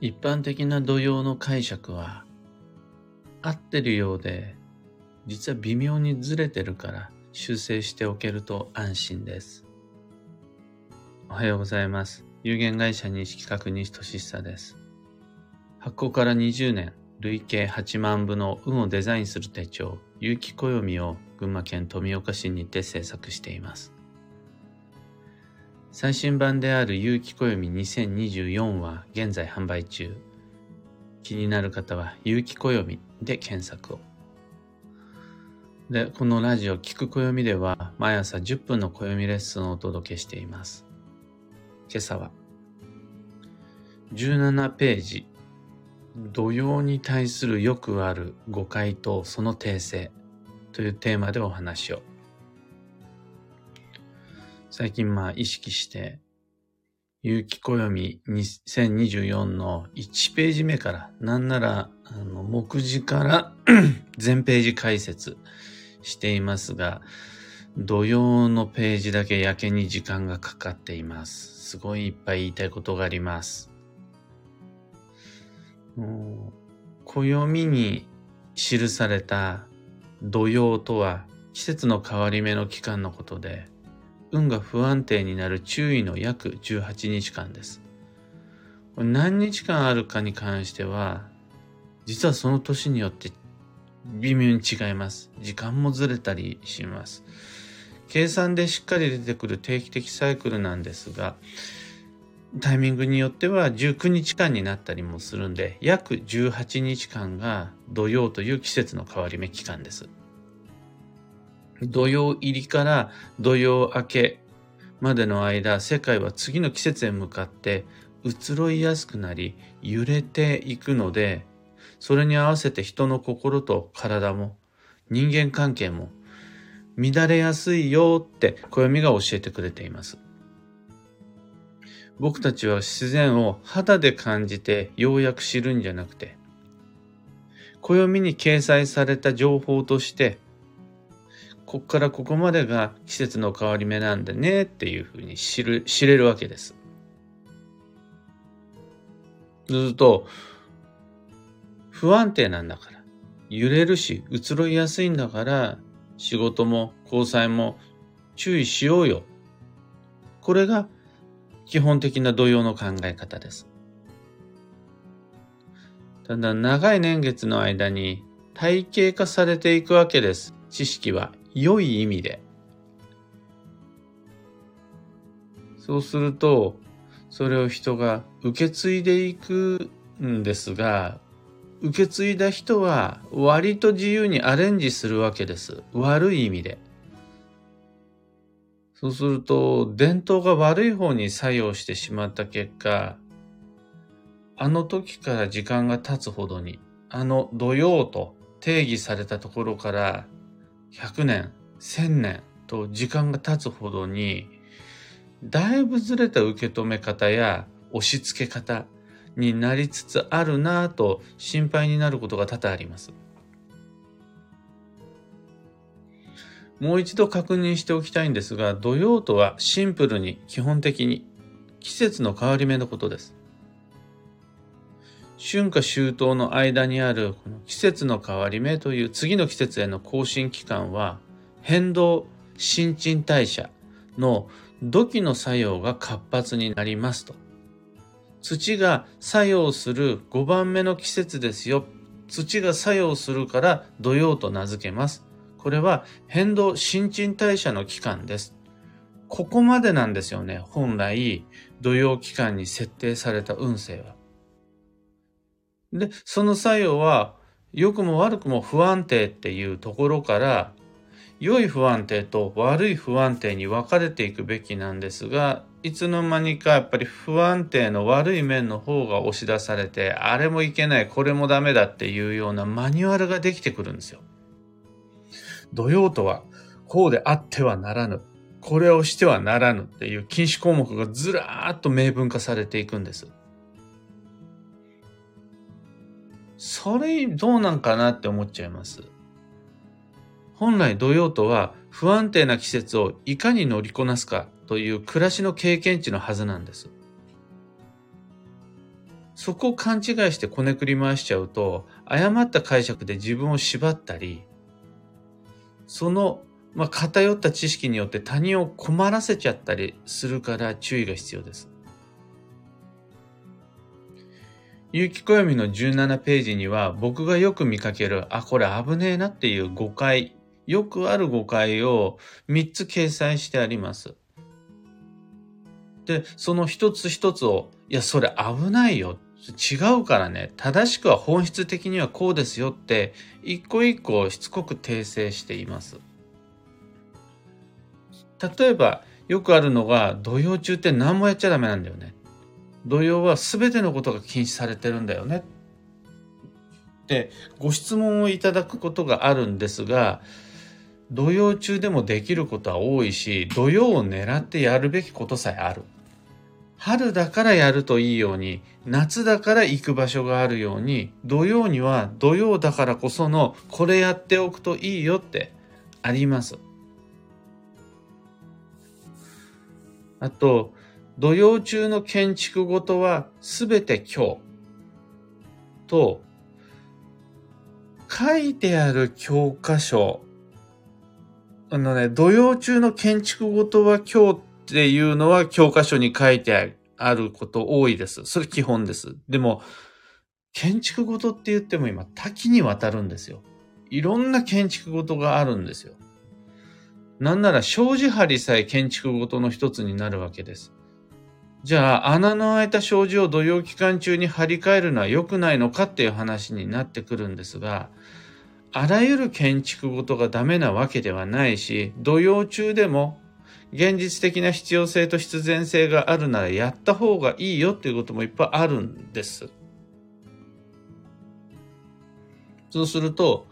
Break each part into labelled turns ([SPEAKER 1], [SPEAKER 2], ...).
[SPEAKER 1] 一般的な土曜の解釈は合ってるようで実は微妙にずれてるから修正しておけると安心です。おはようございます。有限会社西企画西俊久です。発行から20年、累計8万部の運をデザインする手帳、有機暦を群馬県富岡市にて制作しています。最新版である有機暦2024は現在販売中。気になる方は有機暦で検索を。で、このラジオ聞く暦では毎朝10分の暦レッスンをお届けしています。今朝は17ページ土曜に対するよくある誤解とその訂正というテーマでお話を。最近まあ意識して、有機暦2024の1ページ目から、なんなら、あの、目次から 全ページ解説していますが、土曜のページだけやけに時間がかかっています。すごいいっぱい言いたいことがあります。暦に記された土曜とは季節の変わり目の期間のことで、運が不安定になる注意の約18日間です。何日間あるかに関しては、実はその年によって微妙に違います。時間もずれたりします。計算でしっかり出てくる定期的サイクルなんですが、タイミングによっては19日間になったりもするんで、約18日間が土曜という季節の変わり目期間です。土曜入りから土曜明けまでの間、世界は次の季節へ向かって移ろいやすくなり、揺れていくので、それに合わせて人の心と体も、人間関係も、乱れやすいよって暦が教えてくれています。僕たちは自然を肌で感じてようやく知るんじゃなくて、暦に掲載された情報としてこっからここまでが季節の変わり目なんでねっていうふうに知る、知れるわけです。ずっと、不安定なんだから、揺れるし、移ろいやすいんだから、仕事も交際も注意しようよ。これが基本的な土曜の考え方です。ただ長い年月の間に体系化されていくわけです。知識は。良い意味で。そうすると、それを人が受け継いでいくんですが、受け継いだ人は割と自由にアレンジするわけです。悪い意味で。そうすると、伝統が悪い方に作用してしまった結果、あの時から時間が経つほどに、あの土曜と定義されたところから100年、1000年と時間が経つほどに、だいぶずれた受け止め方や押し付け方になりつつあるなぁと心配になることが多々あります。もう一度確認しておきたいんですが、土曜とはシンプルに基本的に季節の変わり目のことです。春夏秋冬の間にあるこの季節の変わり目という次の季節への更新期間は変動新陳代謝の土器の作用が活発になりますと。土が作用する5番目の季節ですよ。土が作用するから土曜と名付けます。これは変動新陳代謝の期間です。ここまでなんですよね。本来土曜期間に設定された運勢は。で、その作用は、良くも悪くも不安定っていうところから、良い不安定と悪い不安定に分かれていくべきなんですが、いつの間にかやっぱり不安定の悪い面の方が押し出されて、あれもいけない、これもダメだっていうようなマニュアルができてくるんですよ。土曜とは、こうであってはならぬ。これをしてはならぬっていう禁止項目がずらーっと明文化されていくんです。それどうなんかなって思っちゃいます。本来土曜とは不安定な季節をいかに乗りこなすかという暮らしの経験値のはずなんです。そこを勘違いしてこねくり回しちゃうと、誤った解釈で自分を縛ったり、その、まあ、偏った知識によって他人を困らせちゃったりするから注意が必要です。有機暦の17ページには僕がよく見かける、あ、これ危ねえなっていう誤解、よくある誤解を3つ掲載してあります。で、その一つ一つを、いや、それ危ないよ。違うからね。正しくは本質的にはこうですよって、一個一個しつこく訂正しています。例えば、よくあるのが、土曜中って何もやっちゃダメなんだよね。土曜は全てのことが禁止されてるんだよね。で、ご質問をいただくことがあるんですが、土曜中でもできることは多いし、土曜を狙ってやるべきことさえある。春だからやるといいように、夏だから行く場所があるように、土曜には土曜だからこそのこれやっておくといいよってあります。あと、土曜中の建築ごとはすべて今日と書いてある教科書あのね、土曜中の建築ごとは今日ってっていうのは教科書に書いてあること多いです。それ基本です。でも、建築ごとって言っても今多岐にわたるんですよ。いろんな建築ごとがあるんですよ。なんなら障子張りさえ建築ごとの一つになるわけです。じゃあ穴の開いた障子を土曜期間中に張り替えるのは良くないのかっていう話になってくるんですが、あらゆる建築ごとがダメなわけではないし、土曜中でも現実的な必要性と必然性があるならやった方がいいよっていうこともいっぱいあるんです。そうすると、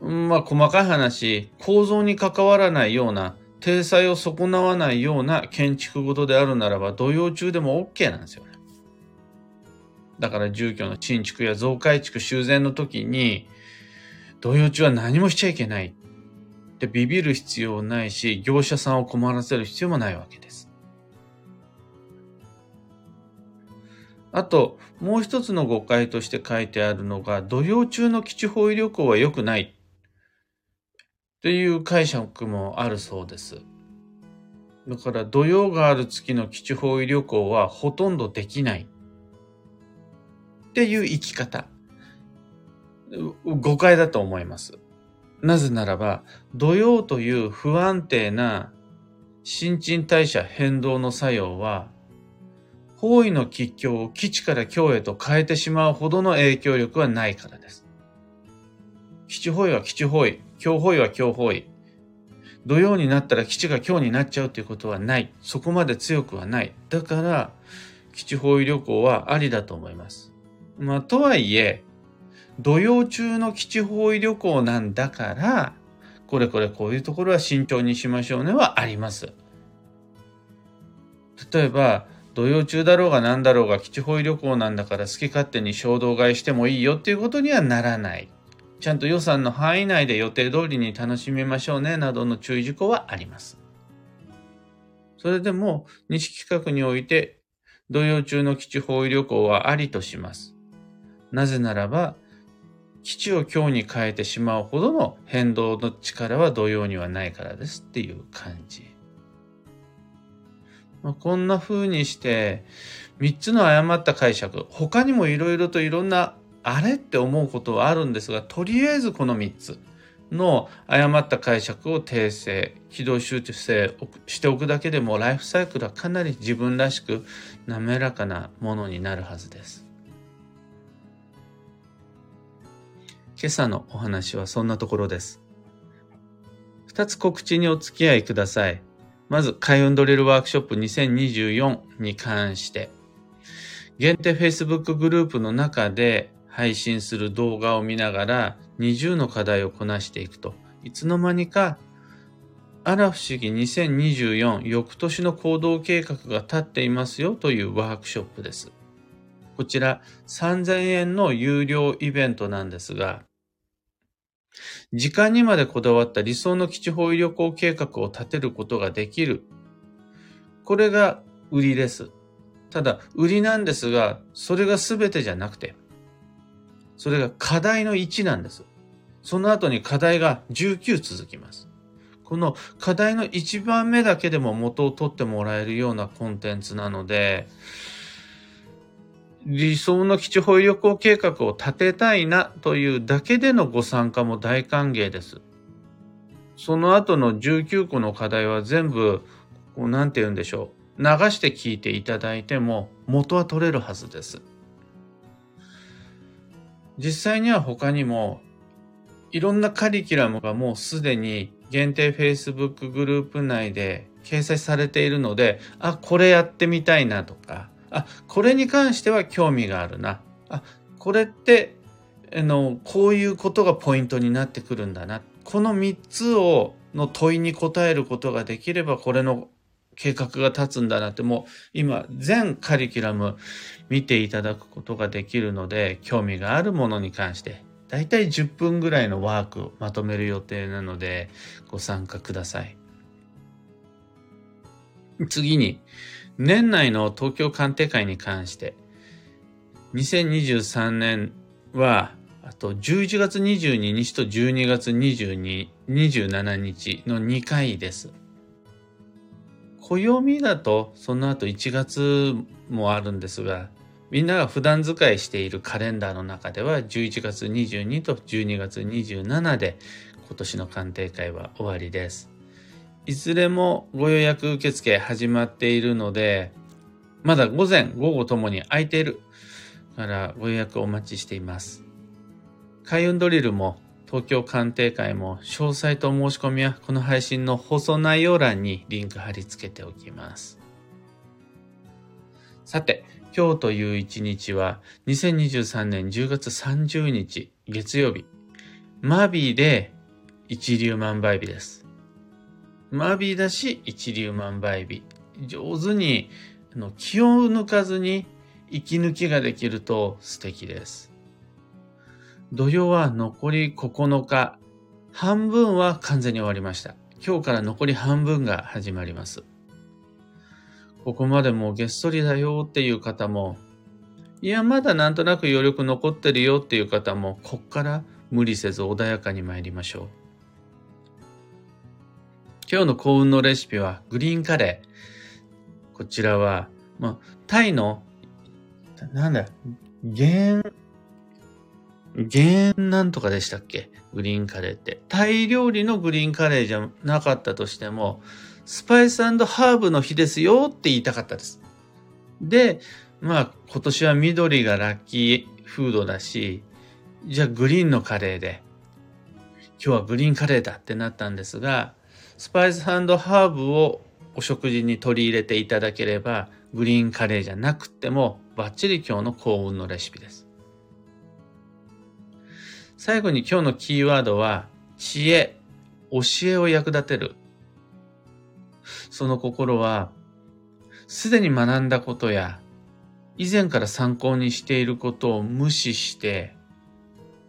[SPEAKER 1] まあ細かい話、構造に関わらないような、体裁を損なわないような建築ごとであるならば、土曜中でも OK なんですよね。だから住居の新築や増改築修繕の時に、土曜中は何もしちゃいけない。ってビビる必要ないし、業者さんを困らせる必要もないわけです。あと、もう一つの誤解として書いてあるのが、土曜中の基地方位旅行は良くない。という解釈もあるそうです。だから土曜がある月の基地方位旅行はほとんどできない。っていう生き方。誤解だと思います。なぜならば、土曜という不安定な新陳代謝変動の作用は、方位の吉凶を基地から京へと変えてしまうほどの影響力はないからです。基地方位は基地方位、京方位は京方位。土曜になったら基地が京になっちゃうということはない。そこまで強くはない。だから、基地方位旅行はありだと思います。まあ、とはいえ、土曜中の基地方位旅行なんだから、これこれこういうところは慎重にしましょうねはあります。例えば、土曜中だろうが何だろうが基地方位旅行なんだから好き勝手に衝動買いしてもいいよっていうことにはならない。ちゃんと予算の範囲内で予定通りに楽しみましょうねなどの注意事項はあります。それでも西企画において土曜中の基地方位旅行はありとします。なぜならば基地を今日に変えてしまうほどの変動の力は同様にはないからですっていう感じ。まあ、こんな風にして3つの誤った解釈他にもいろいろといろんなあれって思うことはあるんですがとりあえずこの3つの誤った解釈を訂正軌道修正しておくだけでもライフサイクルはかなり自分らしく滑らかなものになるはずです。今朝のお話はそんなところです。二つ告知にお付き合いください。まず、開運ドリルワークショップ2024に関して、限定 Facebook グループの中で配信する動画を見ながら20の課題をこなしていくと、いつの間にか、あら不思議2024翌年の行動計画が立っていますよというワークショップです。こちら3000円の有料イベントなんですが、時間にまでこだわった理想の基地方位旅行計画を立てることができる。これが売りです。ただ、売りなんですが、それが全てじゃなくて、それが課題の1なんです。その後に課題が19続きます。この課題の1番目だけでも元を取ってもらえるようなコンテンツなので、理想の基地保有旅行計画を立てたいなというだけでのご参加も大歓迎です。その後の19個の課題は全部、こうなんて言うんでしょう。流して聞いていただいても元は取れるはずです。実際には他にもいろんなカリキュラムがもうすでに限定 Facebook グループ内で掲載されているので、あ、これやってみたいなとか、あ、これに関しては興味があるな。あ、これって、あの、こういうことがポイントになってくるんだな。この3つを、の問いに答えることができれば、これの計画が立つんだなって、もう今、全カリキュラム見ていただくことができるので、興味があるものに関して、だいたい10分ぐらいのワークをまとめる予定なので、ご参加ください。次に、年内の東京鑑定会に関して、2023年は、あと11月22日と12月22、27日の2回です。暦だとその後1月もあるんですが、みんなが普段使いしているカレンダーの中では11月22と12月27で今年の鑑定会は終わりです。いずれもご予約受付始まっているので、まだ午前、午後ともに空いているからご予約お待ちしています。開運ドリルも東京鑑定会も詳細と申し込みはこの配信の放送内容欄にリンク貼り付けておきます。さて、今日という一日は2023年10月30日月曜日、マビーで一粒万倍日です。マビーだし一粒万倍日。上手にの気を抜かずに息抜きができると素敵です。土曜は残り9日。半分は完全に終わりました。今日から残り半分が始まります。ここまでもうげっそりだよっていう方も、いや、まだなんとなく余力残ってるよっていう方も、こっから無理せず穏やかに参りましょう。今日の幸運のレシピはグリーンカレー。こちらは、まあ、タイの、なんだ、原、原なんとかでしたっけ？グリーンカレーって。タイ料理のグリーンカレーじゃなかったとしても、スパイスハーブの日ですよって言いたかったです。で、まあ今年は緑がラッキーフードだし、じゃあグリーンのカレーで、今日はグリーンカレーだってなったんですが、スパイスハーブをお食事に取り入れていただければ、グリーンカレーじゃなくても、バッチリ今日の幸運のレシピです。最後に今日のキーワードは、知恵、教えを役立てる。その心は、すでに学んだことや、以前から参考にしていることを無視して、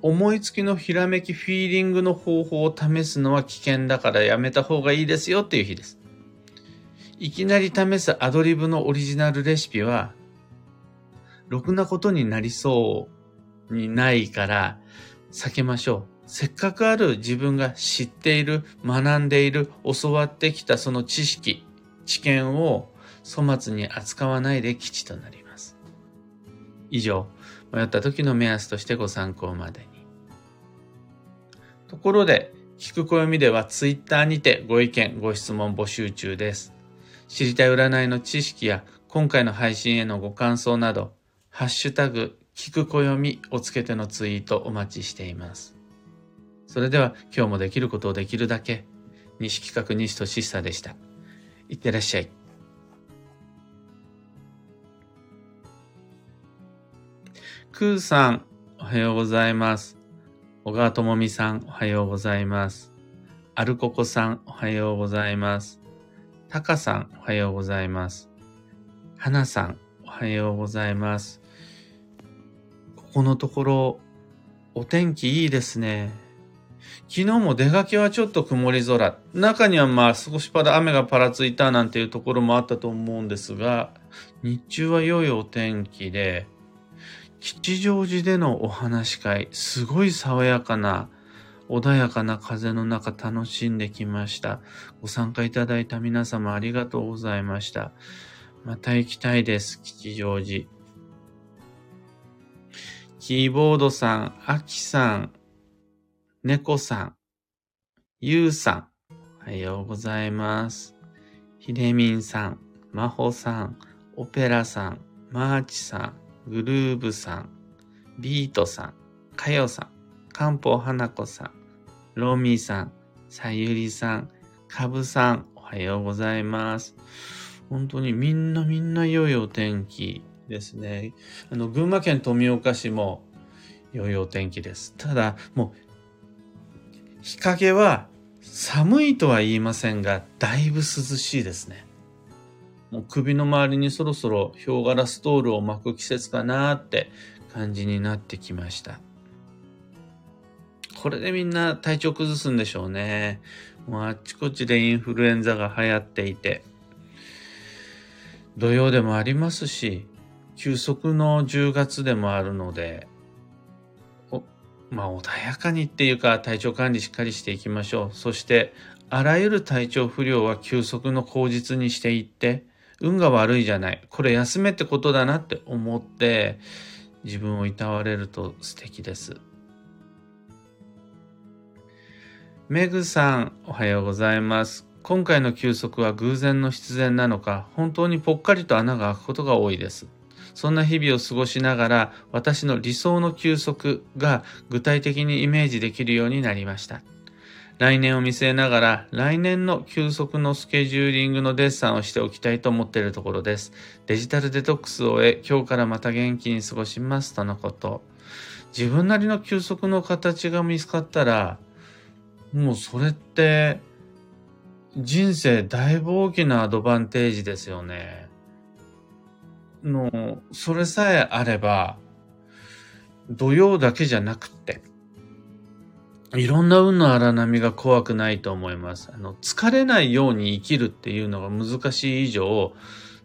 [SPEAKER 1] 思いつきのひらめきフィーリングの方法を試すのは危険だからやめた方がいいですよっていう日です。いきなり試すアドリブのオリジナルレシピは、ろくなことになりそうにないから避けましょう。せっかくある自分が知っている、学んでいる、教わってきたその知識、知見を粗末に扱わないで基地となります。以上、迷った時の目安としてご参考までに。ところで、聞く暦ではツイッターにてご意見、ご質問募集中です。知りたい占いの知識や今回の配信へのご感想など、ハッシュタグ、聞く暦をつけてのツイートお待ちしています。それでは今日もできることをできるだけ、西企画西俊久でした。いってらっしゃい。クーさん、おはようございます。小川智美さん、おはようございます。アルココさん、おはようございます。タカさん、おはようございます。花さん、おはようございます。ここのところ、お天気いいですね。昨日も出かけはちょっと曇り空。中にはまあ少しパラ雨がパラついたなんていうところもあったと思うんですが、日中は良いお天気で、吉祥寺でのお話し会、すごい爽やかな、穏やかな風の中楽しんできました。ご参加いただいた皆様ありがとうございました。また行きたいです、吉祥寺。キーボードさん、アキさん、猫さん、ゆうさん、おはようございます。ひでみんさん、まほさん、オペラさん、マーチさん、グルーブさん、ビートさん、かよさん、かんぽうはなこさん、ロミーさん、さゆりさん、かぶさん、おはようございます。本当にみんなみんな良いお天気ですね。あの、群馬県富岡市も良いお天気です。ただ、もう日陰は寒いとは言いませんが、だいぶ涼しいですね。もう首の周りにそろそろヒョウ柄ストールを巻く季節かなって感じになってきました。これでみんな体調崩すんでしょうね。もうあっちこっちでインフルエンザが流行っていて、土曜でもありますし、休息の10月でもあるので、おまあ穏やかにっていうか体調管理しっかりしていきましょう。そしてあらゆる体調不良は休息の口実にしていって、運が悪いじゃない。これ休めってことだなって思って自分をいたわれると素敵です。メグさん、おはようございます。今回の休息は偶然の必然なのか、本当にぽっかりと穴が開くことが多いです。そんな日々を過ごしながら私の理想の休息が具体的にイメージできるようになりました。来年を見据えながら来年の休息のスケジューリングのデッサンをしておきたいと思っているところです。デジタルデトックスを終え今日からまた元気に過ごしますとのこと。自分なりの休息の形が見つかったらもうそれって人生だいぶ大きなアドバンテージですよね。の、それさえあれば、土曜だけじゃなくて、いろんな運の荒波が怖くないと思います。あの、疲れないように生きるっていうのが難しい以上、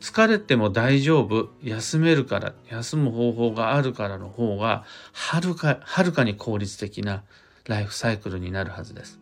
[SPEAKER 1] 疲れても大丈夫、休めるから、休む方法があるからの方が、はるか、はるかに効率的なライフサイクルになるはずです。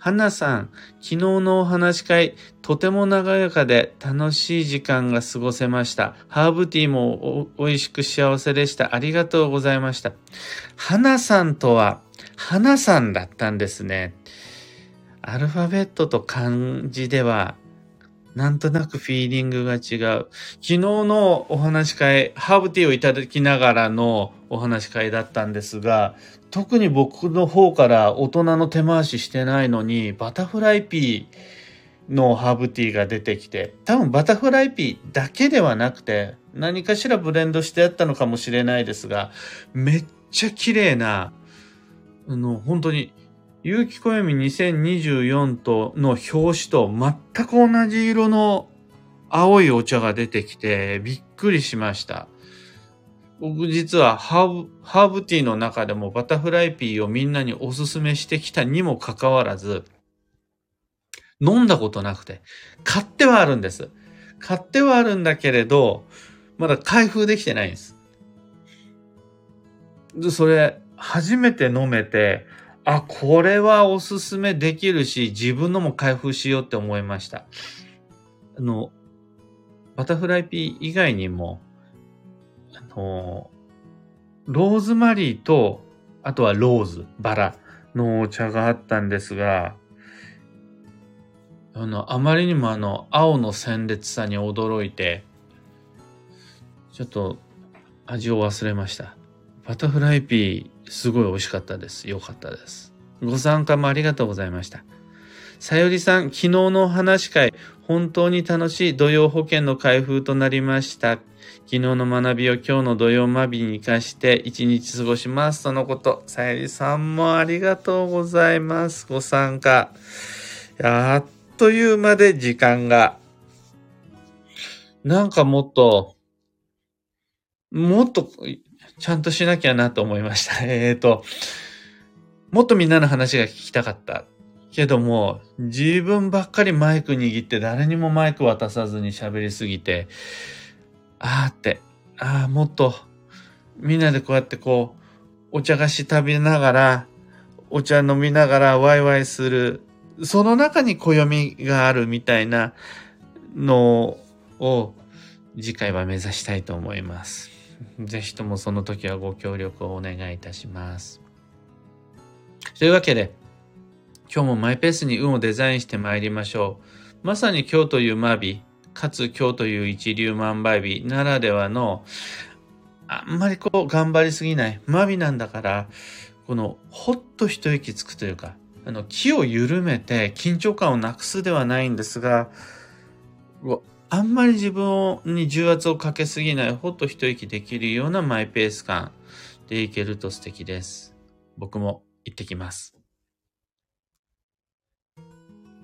[SPEAKER 1] 花さん、昨日のお話し会、とても長やかで楽しい時間が過ごせました。ハーブティーも美味しく幸せでした。ありがとうございました。花さんとは、花さんだったんですね。アルファベットと漢字では、なんとなくフィーリングが違う。昨日のお話し会、ハーブティーをいただきながらのお話し会だったんですが、特に僕の方から大人の手回ししてないのに、バタフライピーのハーブティーが出てきて、多分バタフライピーだけではなくて、何かしらブレンドしてあったのかもしれないですが、めっちゃ綺麗な、あの、本当に、有機暦2024との表紙と全く同じ色の青いお茶が出てきてびっくりしました。僕実はハーブ、ハーブティーの中でもバタフライピーをみんなにおすすめしてきたにもかかわらず、飲んだことなくて、買ってはあるんです。買ってはあるんだけれど、まだ開封できてないんです。で、それ、初めて飲めて、あ、これはおすすめできるし、自分のも開封しようって思いました。あの、バタフライピー以外にも、あの、ローズマリーと、あとはローズ、バラのお茶があったんですが、あの、あまりにもあの、青の鮮烈さに驚いて、ちょっと味を忘れました。バタフライピー、すごい美味しかったです。よかったです。ご参加もありがとうございました。さよりさん、昨日のお話会、本当に楽しい土曜保険の開封となりました。昨日の学びを今日の土曜マビに活かして一日過ごします。とのこと。さゆりさんもありがとうございます。ご参加。あっという間で時間が。なんかもっと、もっとちゃんとしなきゃなと思いました。えっ、ー、と、もっとみんなの話が聞きたかった。けども、自分ばっかりマイク握って誰にもマイク渡さずに喋りすぎて、あーって、ああ、もっと、みんなでこうやってこう、お茶菓子食べながら、お茶飲みながらワイワイする、その中に暦があるみたいなのを次回は目指したいと思います。ぜひともその時はご協力をお願いいたします。というわけで、今日もマイペースに運をデザインして参りましょう。まさに今日というマビ、かつ今日という一粒万倍日ならではの、あんまりこう頑張りすぎない。マビなんだから、このほっと一息つくというか、あの気を緩めて緊張感をなくすではないんですが、あんまり自分に重圧をかけすぎない、ほっと一息できるようなマイペース感でいけると素敵です。僕も行ってきます。